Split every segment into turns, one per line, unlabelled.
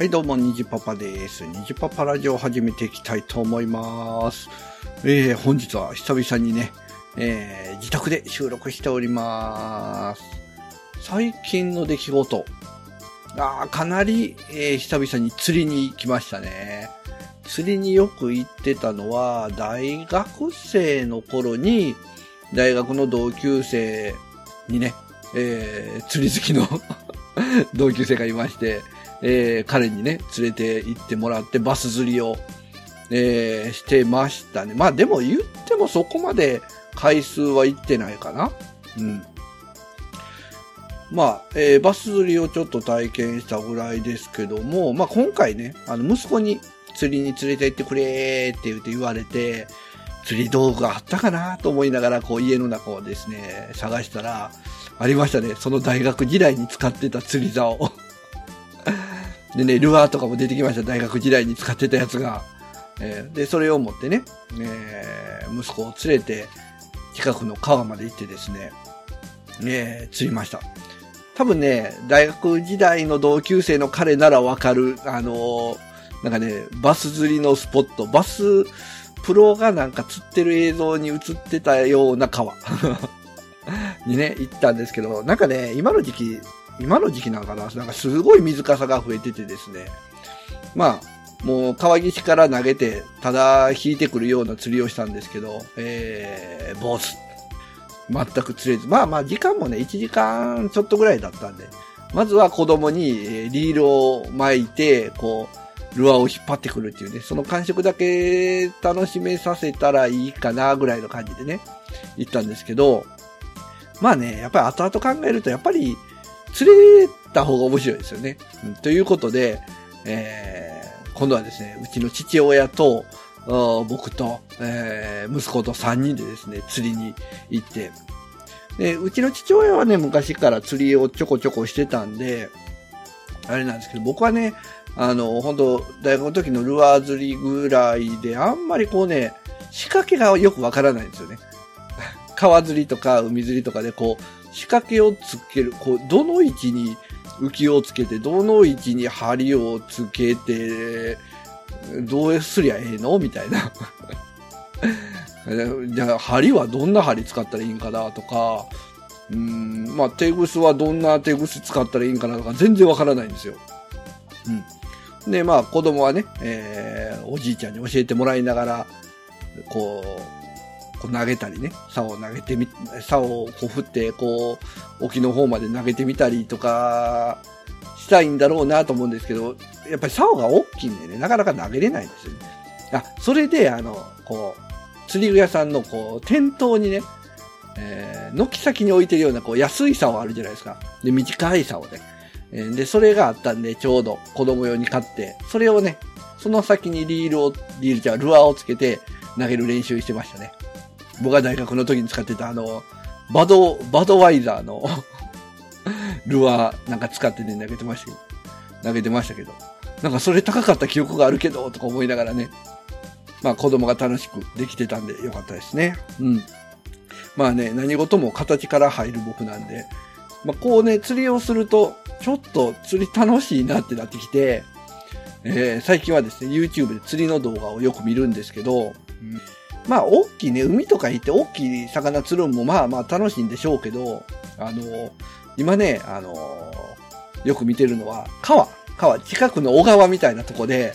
はい、どうも、にじパパです。にじパパラジオを始めていきたいと思います。えー、本日は久々にね、えー、自宅で収録しております。最近の出来事。あーかなり、えー久々に釣りに行きましたね。釣りによく行ってたのは、大学生の頃に、大学の同級生にね、えー、釣り好きの 同級生がいまして、えー彼にね、連れて行ってもらってバス釣りを、えーしてましたね。まあでも言ってもそこまで回数は行ってないかな。うん。まあ、えーバス釣りをちょっと体験したぐらいですけども、まあ今回ね、あの息子に釣りに連れて行ってくれーって言って言われて、釣り道具あったかなと思いながら、こう家の中をですね、探したら、ありましたね。その大学時代に使ってた釣り竿。でね、ルアーとかも出てきました。大学時代に使ってたやつが。えーで、それを持ってね、えー息子を連れて、近くの川まで行ってですね、えー釣りました。多分ね、大学時代の同級生の彼ならわかる、あのーなんかね、バス釣りのスポット、バスプロがなんか釣ってる映像に映ってたような川 にね、行ったんですけど、なんかね、今の時期、今の時期なんかな、なんかすごい水かさが増えててですね、まあ、もう川岸から投げて、ただ引いてくるような釣りをしたんですけど、えー、ボス。全く釣れず。まあまあ、時間もね、1時間ちょっとぐらいだったんで、まずは子供にリールを巻いて、こう、ルアーを引っ張ってくるっていうね、その感触だけ楽しめさせたらいいかな、ぐらいの感じでね、行ったんですけど、まあね、やっぱり後々考えると、やっぱり釣れた方が面白いですよね。うんということで、えー今度はですね、うちの父親と、僕と、えー息子と3人でですね、釣りに行って、で、うちの父親はね、昔から釣りをちょこちょこしてたんで、あれなんですけど、僕はね、あの、本当大学の時のルアー釣りぐらいで、あんまりこうね、仕掛けがよくわからないんですよね。川釣りとか海釣りとかでこう、仕掛けをつける、こう、どの位置に浮きをつけて、どの位置に針をつけて、どうすりゃええの？みたいな。じゃあ、針はどんな針使ったらいいんかな？とか、うん、まあ、手ぐすはどんな手ぐす使ったらいいんかな？とか、全然わからないんですよ。うん。で、まあ、子供はね、えー、おじいちゃんに教えてもらいながら、こう、こう投げたりね、竿を投げてみ、竿をこう振って、こう、沖の方まで投げてみたりとか、したいんだろうなと思うんですけど、やっぱり竿が大きいんでね、なかなか投げれないんですよね。あ、それで、あの、こう、釣り具屋さんの、こう、店頭にね、えー、軒先に置いてるような、こう、安い竿あるじゃないですか。で、短い竿ね。えーで、それがあったんで、ちょうど子供用に買って、それをね、その先にリールを、リールじゃルアーをつけて投げる練習してましたね。僕が大学の時に使ってたあの、バド、バドワイザーの ルアーなんか使ってね、投げてましたけど、投げてましたけど。なんかそれ高かった記憶があるけど、とか思いながらね。まあ子供が楽しくできてたんでよかったですね。うん。まあね、何事も形から入る僕なんで、まあこうね、釣りをすると、ちょっと釣り楽しいなってなってきて、えー最近はですね、YouTube で釣りの動画をよく見るんですけど、うんまあ、大きいね、海とか行って大きい魚釣るのもまあまあ楽しいんでしょうけど、あの、今ね、あの、よく見てるのは、川、川、近くの小川みたいなとこで、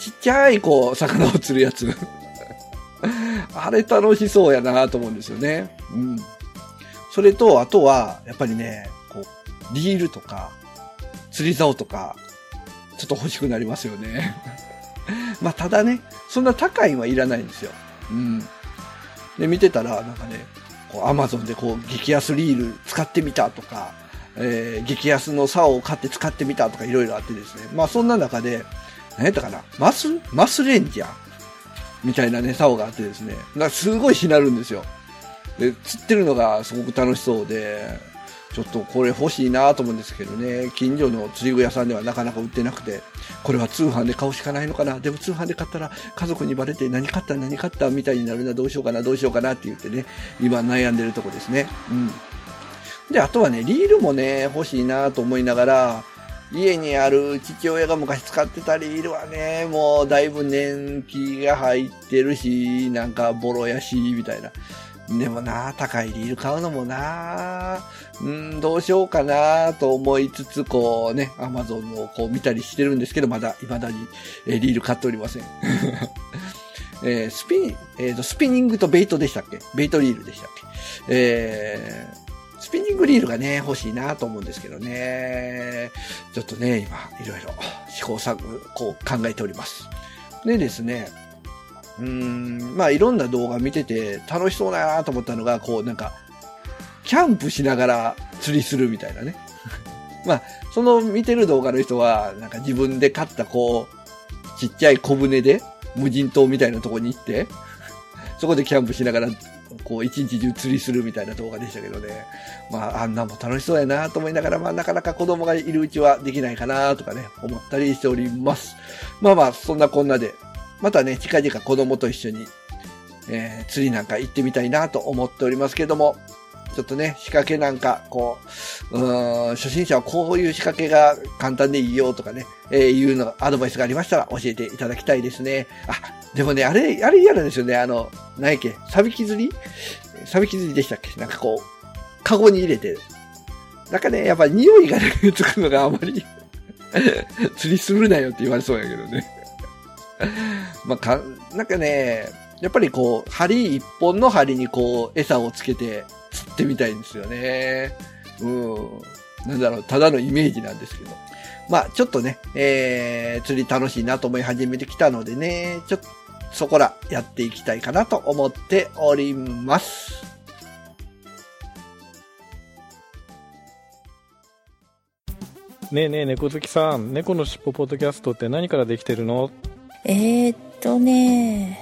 ちっちゃい、こう、魚を釣るやつ。あれ楽しそうやなと思うんですよね。うん。それと、あとは、やっぱりね、こう、リールとか、釣り竿とか、ちょっと欲しくなりますよね。まあ、ただね、そんな高いのはいらないんですよ。うん。で、見てたら、なんかね、アマゾンでこう、激安リール使ってみたとか、えー、激安の竿を買って使ってみたとかいろいろあってですね。まあ、そんな中で、何やったかな？マスマスレンジャーみたいなね、竿があってですね。なんかすごいしなるんですよ。で、釣ってるのがすごく楽しそうで、ちょっとこれ欲しいなと思うんですけどね、近所の釣り具屋さんではなかなか売ってなくて、これは通販で買うしかないのかな、でも通販で買ったら家族にバレて何買った何買ったみたいになるな、どうしようかな、どうしようかなって言ってね、今悩んでるとこですね。うん。で、あとはね、リールもね、欲しいなと思いながら、家にある父親が昔使ってたリールはね、もうだいぶ年季が入ってるし、なんかボロやし、みたいな。でもな、高いリール買うのもな、うん、どうしようかなと思いつつ、こうね、アマゾンをこう見たりしてるんですけど、まだ、未だに、えリール買っておりません。えー、スピン、えーと、スピニングとベイトでしたっけ？ベイトリールでしたっけ？えー、スピニングリールがね、欲しいなと思うんですけどね。ちょっとね、今、いろいろ試行錯誤、こう考えております。でですね、うん、まあいろんな動画見てて楽しそうだなと思ったのが、こうなんか、キャンプしながら釣りするみたいなね。まあ、その見てる動画の人は、なんか自分で買ったこう、ちっちゃい小舟で無人島みたいなとこに行って、そこでキャンプしながら、こう一日中釣りするみたいな動画でしたけどね。まあ、あんなも楽しそうやなと思いながら、まあなかなか子供がいるうちはできないかなとかね、思ったりしております。まあまあ、そんなこんなで、またね、近々子供と一緒に、えー、釣りなんか行ってみたいなと思っておりますけども、ちょっとね、仕掛けなんか、こう、うん、初心者はこういう仕掛けが簡単でいいよとかね、えー、いうの、アドバイスがありましたら教えていただきたいですね。あ、でもね、あれ、あれ嫌なんですよね。あの、何やっけ、サビキ釣り？サビキ釣りでしたっけ？なんかこう、カゴに入れて。なんかね、やっぱ匂いがね、つくのがあまり 釣りするなよって言われそうやけどね。まあ、か、なんかね、やっぱりこう、針一本の針にこう、餌をつけて釣ってみたいんですよね。うん。なんだろう、ただのイメージなんですけど。まあ、ちょっとね、えー、釣り楽しいなと思い始めてきたのでね、ちょっと、そこらやっていきたいかなと思っております。
ねえねえ猫好きさん猫のしっぽポッドキャストって何からできてるの？
えー、っとね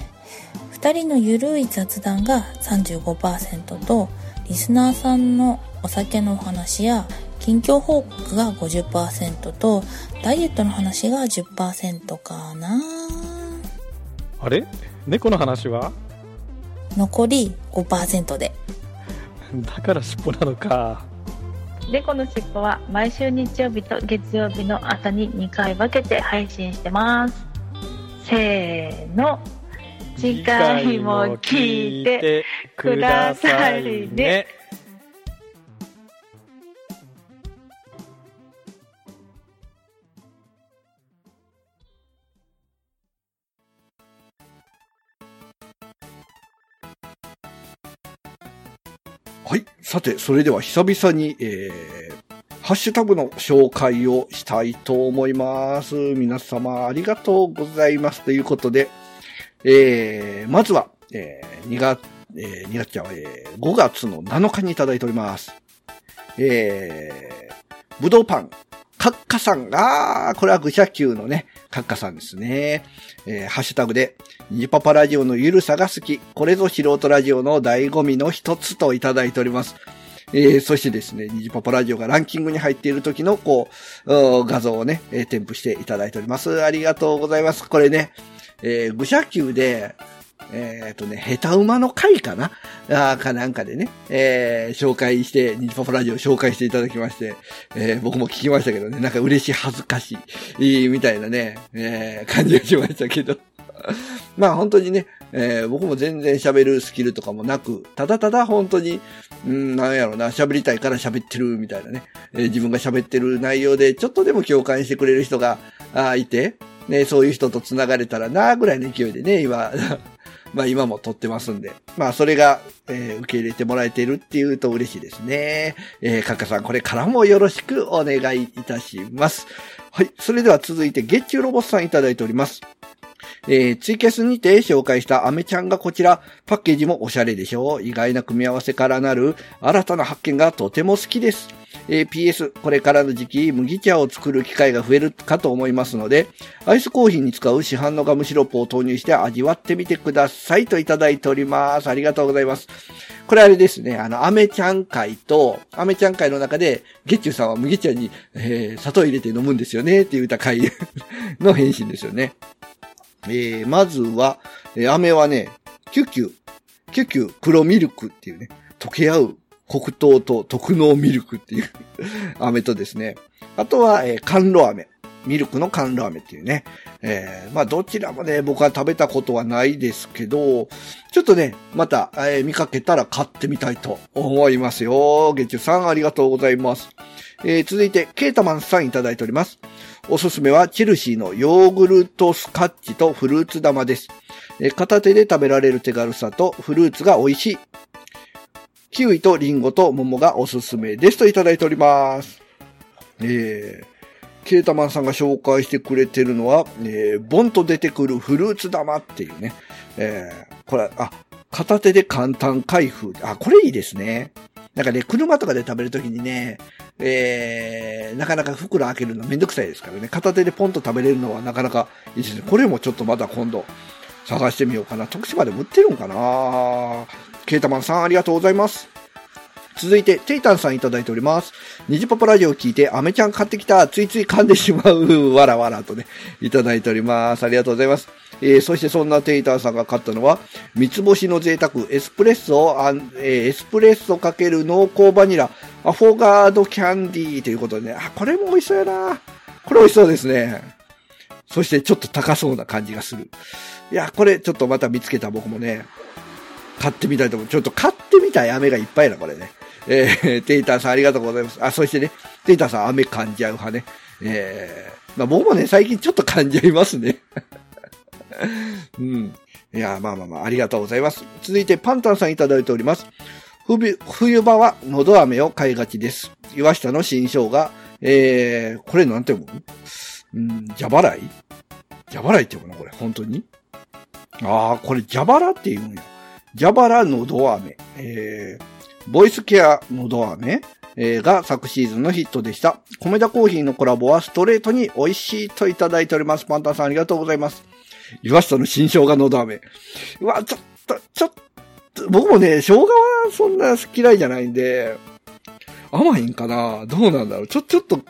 2人のゆるい雑談が35%とリスナーさんのお酒のお話や近況報告が50%とダイエットの話が10%かな。
あれ？猫の話は？
残り5%で。
だから尻尾なのか。
猫のしっぽは毎週日曜日と月曜日の朝に2回分けて配信してますせーの次回も聞いてくださいね。
はい。さて、それでは久々に、えー、ハッシュタグの紹介をしたいと思います。皆様ありがとうございます。ということで、えー、まずは、えー、2月、えー、2月じゃ、えー、5月の7日にいただいております。えー、ぶどうパン、カッカさん。あー、これは愚者級のね、カッカさんですね。えー、ハッシュタグで、ニパパラジオのゆるさが好き。これぞ素人ラジオの醍醐味の一つといただいております。えー、そしてですね、ニジパパラジオがランキングに入っている時の、こう、画像をね、えー、添付していただいております。ありがとうございます。これね、えー、愚者級で、えっ、とね、下手馬の回かな？あかなんかでね、えー、紹介して、ニジパパラジオ紹介していただきまして、えー、僕も聞きましたけどね、なんか嬉しい恥ずかしい、みたいなね、えー、感じがしましたけど。まあ本当にね、えー、僕も全然喋るスキルとかもなく、ただただ本当に、うん、なんやろな、喋りたいから喋ってるみたいなね、えー、自分が喋ってる内容でちょっとでも共感してくれる人があいて、ね、そういう人と繋がれたらな、ぐらいの勢いでね、今、まあ今も撮ってますんで、まあそれが、えー、受け入れてもらえているっていうと嬉しいですね。えー、カッカさんこれからもよろしくお願いいたします。はい。それでは続いて、月中ロボスさんいただいております。えー、ツイキャスにて紹介したアメちゃんがこちら、パッケージもおしゃれでしょう。意外な組み合わせからなる新たな発見がとても好きです。えー、PS、これからの時期、麦茶を作る機会が増えるかと思いますので、アイスコーヒーに使う市販のガムシロップを投入して味わってみてくださいといただいております。ありがとうございます。これあれですね、あの、アメちゃん会と、アメちゃん会の中で、ゲッチュさんは麦茶に、えー、砂糖入れて飲むんですよねって言った回の返信ですよね。えー、まずは、飴はね、キュキュ、キュキュ黒ミルクっていうね、溶け合う黒糖と特納ミルクっていう 飴とですね、あとは、えー、甘露飴。ミルクの甘露飴っていうね。えー、まあどちらもね、僕は食べたことはないですけど、ちょっとね、また、えー、見かけたら買ってみたいと思いますよ。月中さんありがとうございます。えー、続いて、ケータマンさんいただいております。おすすめは、チェルシーのヨーグルトスカッチとフルーツ玉です。片手で食べられる手軽さとフルーツが美味しい。キウイとリンゴと桃がおすすめですといただいております。えー、ケータマンさんが紹介してくれてるのは、えー、ボンと出てくるフルーツ玉っていうね。えー、これ、あ、片手で簡単開封。あ、これいいですね。なんかね、車とかで食べるときにね、えー、なかなか袋開けるのめんどくさいですからね。片手でポンと食べれるのはなかなかいいですね。これもちょっとまた今度探してみようかな。徳島でも売ってるんかなケータマンさんありがとうございます。続いて、テイタンさんいただいております。ニジパパラジオを聞いて、アメちゃん買ってきた、ついつい噛んでしまう、わらわらとね、いただいております。ありがとうございます。えー、そしてそんなテイタンさんが買ったのは、三つ星の贅沢、エスプレッソ、あえー、エスプレッソかける濃厚バニラ、アフォガードキャンディーということでね、あ、これも美味しそうやな。これ美味しそうですね。そしてちょっと高そうな感じがする。いや、これちょっとまた見つけた僕もね、買ってみたいと思う。ちょっと買ってみたい飴がいっぱいな、これね。えー、テイターさんありがとうございます。あ、そしてね、テイターさん飴噛んじゃう派ね。えー、まあ僕もね、最近ちょっと噛んじゃいますね。うん。いや、まあまあまあ、ありがとうございます。続いて、パンタンさんいただいております。冬場は喉飴を買いがちです。岩下の新生姜。えー、これなんて思ううん、蛇払い？蛇払いって言うかなこれ、本当に？ああ、これ蛇腹って言うんや。蛇腹のど飴。えー、ボイスケアのど飴、え、が昨シーズンのヒットでした。米田コーヒーのコラボはストレートに美味しいといただいております。パンタさんありがとうございます。岩下の新生姜のど飴。うわ、ちょっと、ちょっと、僕もね、生姜はそんな嫌いじゃないんで、甘いんかな？どうなんだろう？ちょ、ちょっと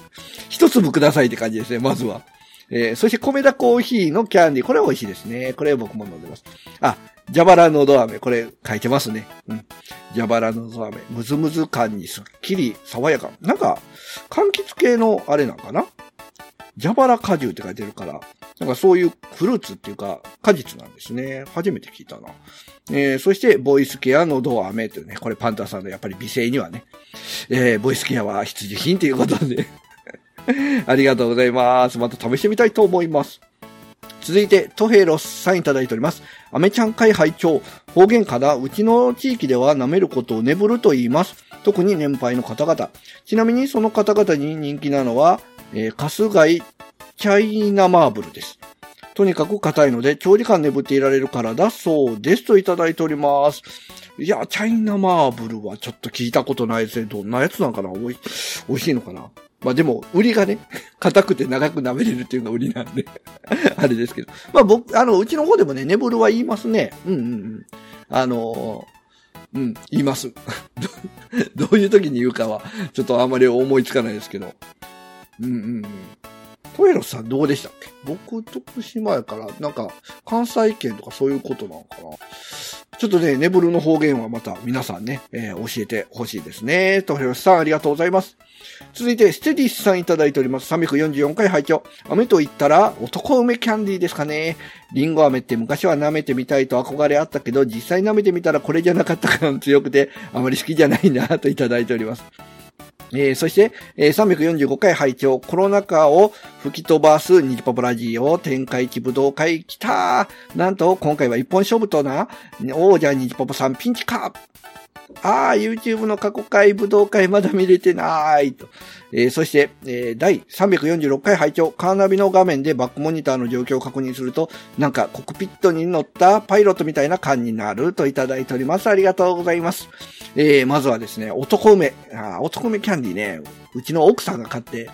一粒くださいって感じですね、まずは。えー、そして米田コーヒーのキャンディー。これは美味しいですね。これ僕も飲んでます。あ、蛇腹のど飴。これ書いてますね。うん。蛇腹のど飴。むずむず感にすっきり爽やか。なんか、柑橘系のあれなんかな？蛇腹果汁って書いてるから、なんかそういうフルーツっていうか、果実なんですね。初めて聞いたな。えー、そして、ボイスケアのど飴というね、これパンタさんのやっぱり美声にはね、えー、ボイスケアは必需品ということで ありがとうございます。また試してみたいと思います。続いて、トヘロスさんいただいております。アメちゃん会拝聴方言から、うちの地域では舐めることを眠ると言います。特に年配の方々。ちなみにその方々に人気なのは、えー、カス貝チャイナマーブルです。とにかく硬いので、長時間眠っていられるからだそうですといただいております。いや、チャイナマーブルはちょっと聞いたことないですね。どんなやつなんかな、美味しいのかなまあでも、売りがね、硬くて長く舐めれるっていうのが売りなんで あれですけど。まあ僕、あの、うちの方でもね、ネブルは言いますね。うんうんうん。あのー、うん、言います ど。ういう時に言うかは、ちょっとあんまり思いつかないですけど。うんうんうん。トエロさんどうでしたっけ？僕、徳島やから、なんか、関西圏とかそういうことなのかなちょっとね、ネブルの方言はまた皆さんね、えー、教えてほしいですね。トヘロさんありがとうございます。続いて、ステディスさんいただいております。344回拝聴飴と言ったら、男梅キャンディーですかね。リンゴ飴って昔は舐めてみたいと憧れあったけど、実際舐めてみたらこれじゃなかった感強くて、あまり好きじゃないなといただいております。えー、そして、えー、345回拝聴。コロナ禍を吹き飛ばすニジポブラジオ展開地武道会来た。なんと、今回は一本勝負とな、王者ニジポポさんピンチか。ああ、YouTube の過去回、武道会まだ見れてないと。えー、そして、えー、第346回拝聴カーナビの画面でバックモニターの状況を確認すると、なんかコックピットに乗ったパイロットみたいな感になるといただいております。ありがとうございます。えー、まずはですね、男梅。あ男梅キャンディね、うちの奥さんが買って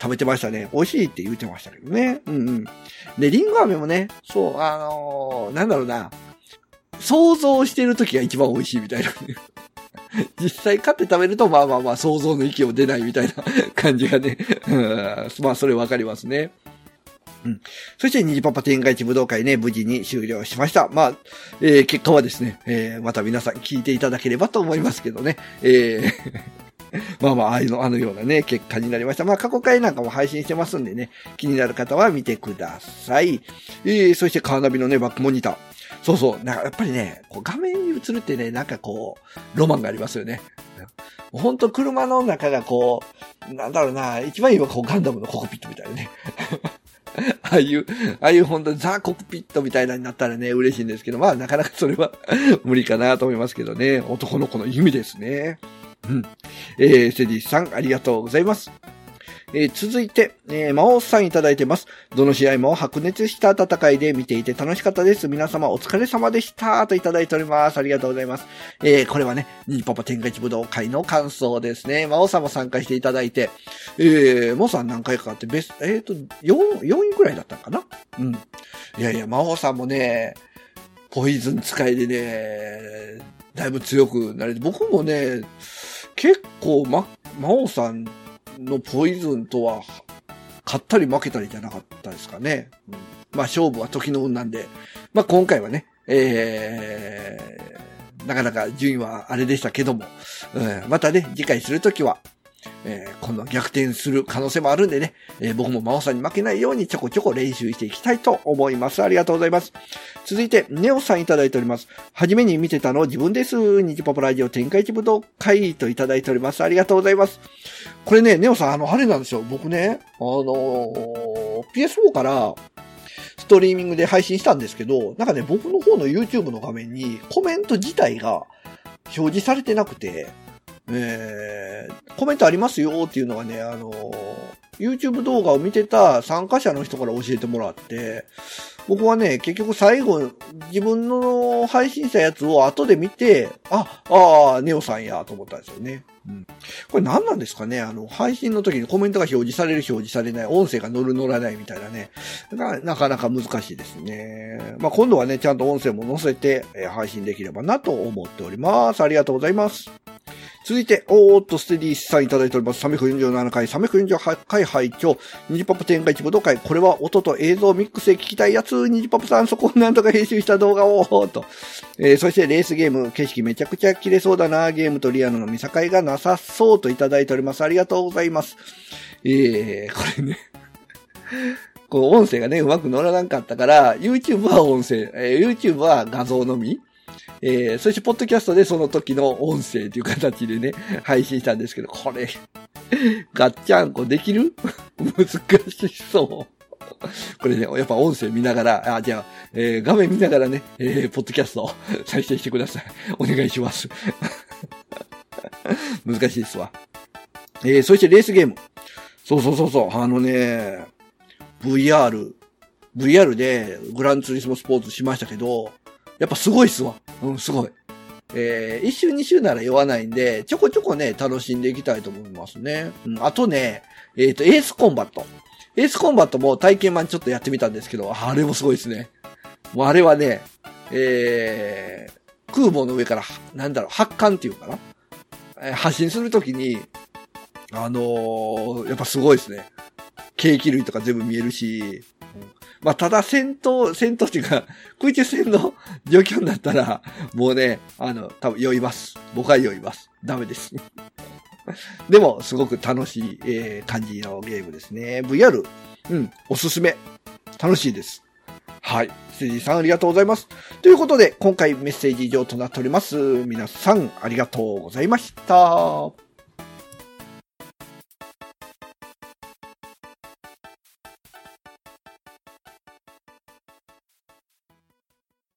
食べてましたね。美味しいって言ってましたけどね。うんうん。で、リンゴ飴もね、そう、あのー、なんだろうな。想像してる時が一番美味しいみたいな。実際買って食べると、まあまあまあ、想像の域を出ないみたいな感じがね。まあ、それわかりますね。うん。そして、虹パパ天下一武道会ね、無事に終了しました。まあ、えー、結果はですね、えー、また皆さん聞いていただければと思いますけどね。えー まあまあ、ああいうの、あのようなね、結果になりました。まあ、過去回なんかも配信してますんでね、気になる方は見てください。えー、そしてカーナビのね、バックモニター。そうそう。なんかやっぱりね、こう画面に映るってね、なんかこう、ロマンがありますよね。本当車の中がこう、なんだろうな、一番いいはこうガンダムのココピットみたいなね。ああいう、ああいう本当にザ・コクピットみたいなになったらね、嬉しいんですけど、まあなかなかそれは 無理かなと思いますけどね。男の子の夢ですね。うん。えー、セディさん、ありがとうございます。えー、続いて、えー、魔王さんいただいてます。どの試合も白熱した戦いで見ていて楽しかったです。皆様お疲れ様でした。といただいております。ありがとうございます。えー、これはね、ニパパ天下一武道会の感想ですね。魔王さんも参加していただいて、えー、魔王さん何回かあって、ベスト、えっ、ー、と、4、4位ぐらいだったかな？うん。いやいや、魔王さんもね、ポイズン使いでね、だいぶ強くなれて、僕もね、結構、ま、魔王さんのポイズンとは、勝ったり負けたりじゃなかったですかね。うん、まあ勝負は時の運なんで、まあ今回はね、えー、なかなか順位はあれでしたけども、うん、またね、次回するときは、えー、今度は逆転する可能性もあるんでね、えー、僕も真央さんに負けないようにちょこちょこ練習していきたいと思います。ありがとうございます。続いて、ネオさんいただいております。はじめに見てたの自分です。ニジパパラジオ展開一武道会といただいております。ありがとうございます。これね、ネオさん、あの、あれなんですよ。僕ね、あのー、PS4 から、ストリーミングで配信したんですけど、なんかね、僕の方の YouTube の画面にコメント自体が表示されてなくて、え、コメントありますよっていうのがね、あの、YouTube 動画を見てた参加者の人から教えてもらって、僕はね、結局最後、自分の配信したやつを後で見て、あ、ああ、ネオさんやと思ったんですよね。うん。これ何なんですかねあの、配信の時にコメントが表示される、表示されない、音声が乗る、乗らないみたいなね。ななかなか難しいですね。まあ、今度はね、ちゃんと音声も載せて、え配信できればなと思っております。ありがとうございます。続いて、おーっと、ステディさんいただいております。347回、348回拝聴ニジパパ展開一武道会。これは音と映像ミックスで聞きたいやつ。ニジパパさん、そこをなんとか編集した動画を、と。えー、そしてレースゲーム、景色めちゃくちゃ綺麗そうだな。ゲームとリアルの見境がなさそうといただいております。ありがとうございます。えー、これねこう、音声がね、うまく乗らなかったから、YouTube は音声、えー、YouTube は画像のみ。えー、そして、ポッドキャストでその時の音声という形でね、配信したんですけど、これ、ガッチャンコできる？難しそう。これね、やっぱ音声見ながら、あ、じゃあ、えー、画面見ながらね、えー、ポッドキャスト 再生してください。お願いします。難しいですわ。えー、そしてレースゲーム。そうそうそうそう。あのね、VR、VR でグランツーリスモスポーツしましたけど、やっぱすごいっすわ。うん、すごい。えー、一周二周なら酔わないんで、ちょこちょこね、楽しんでいきたいと思いますね。うん、あとね、えっ、ー、と、エースコンバット。エースコンバットも体験版ちょっとやってみたんですけど、あれもすごいですね。もうあれはね、えー、空母の上から、なんだろう、発艦っていうかな。えー、発進するときに、あのー、やっぱすごいですね。計器類とか全部見えるし、まあ、ただ戦闘、戦闘っていうか、空中戦の状況になったら、もうね、あの、多分酔います。僕は酔います。ダメです。でも、すごく楽しい、えー、感じのゲームですね。VR、うん、おすすめ。楽しいです。はい。ステージさんありがとうございます。ということで、今回メッセージ以上となっております。皆さんありがとうございました。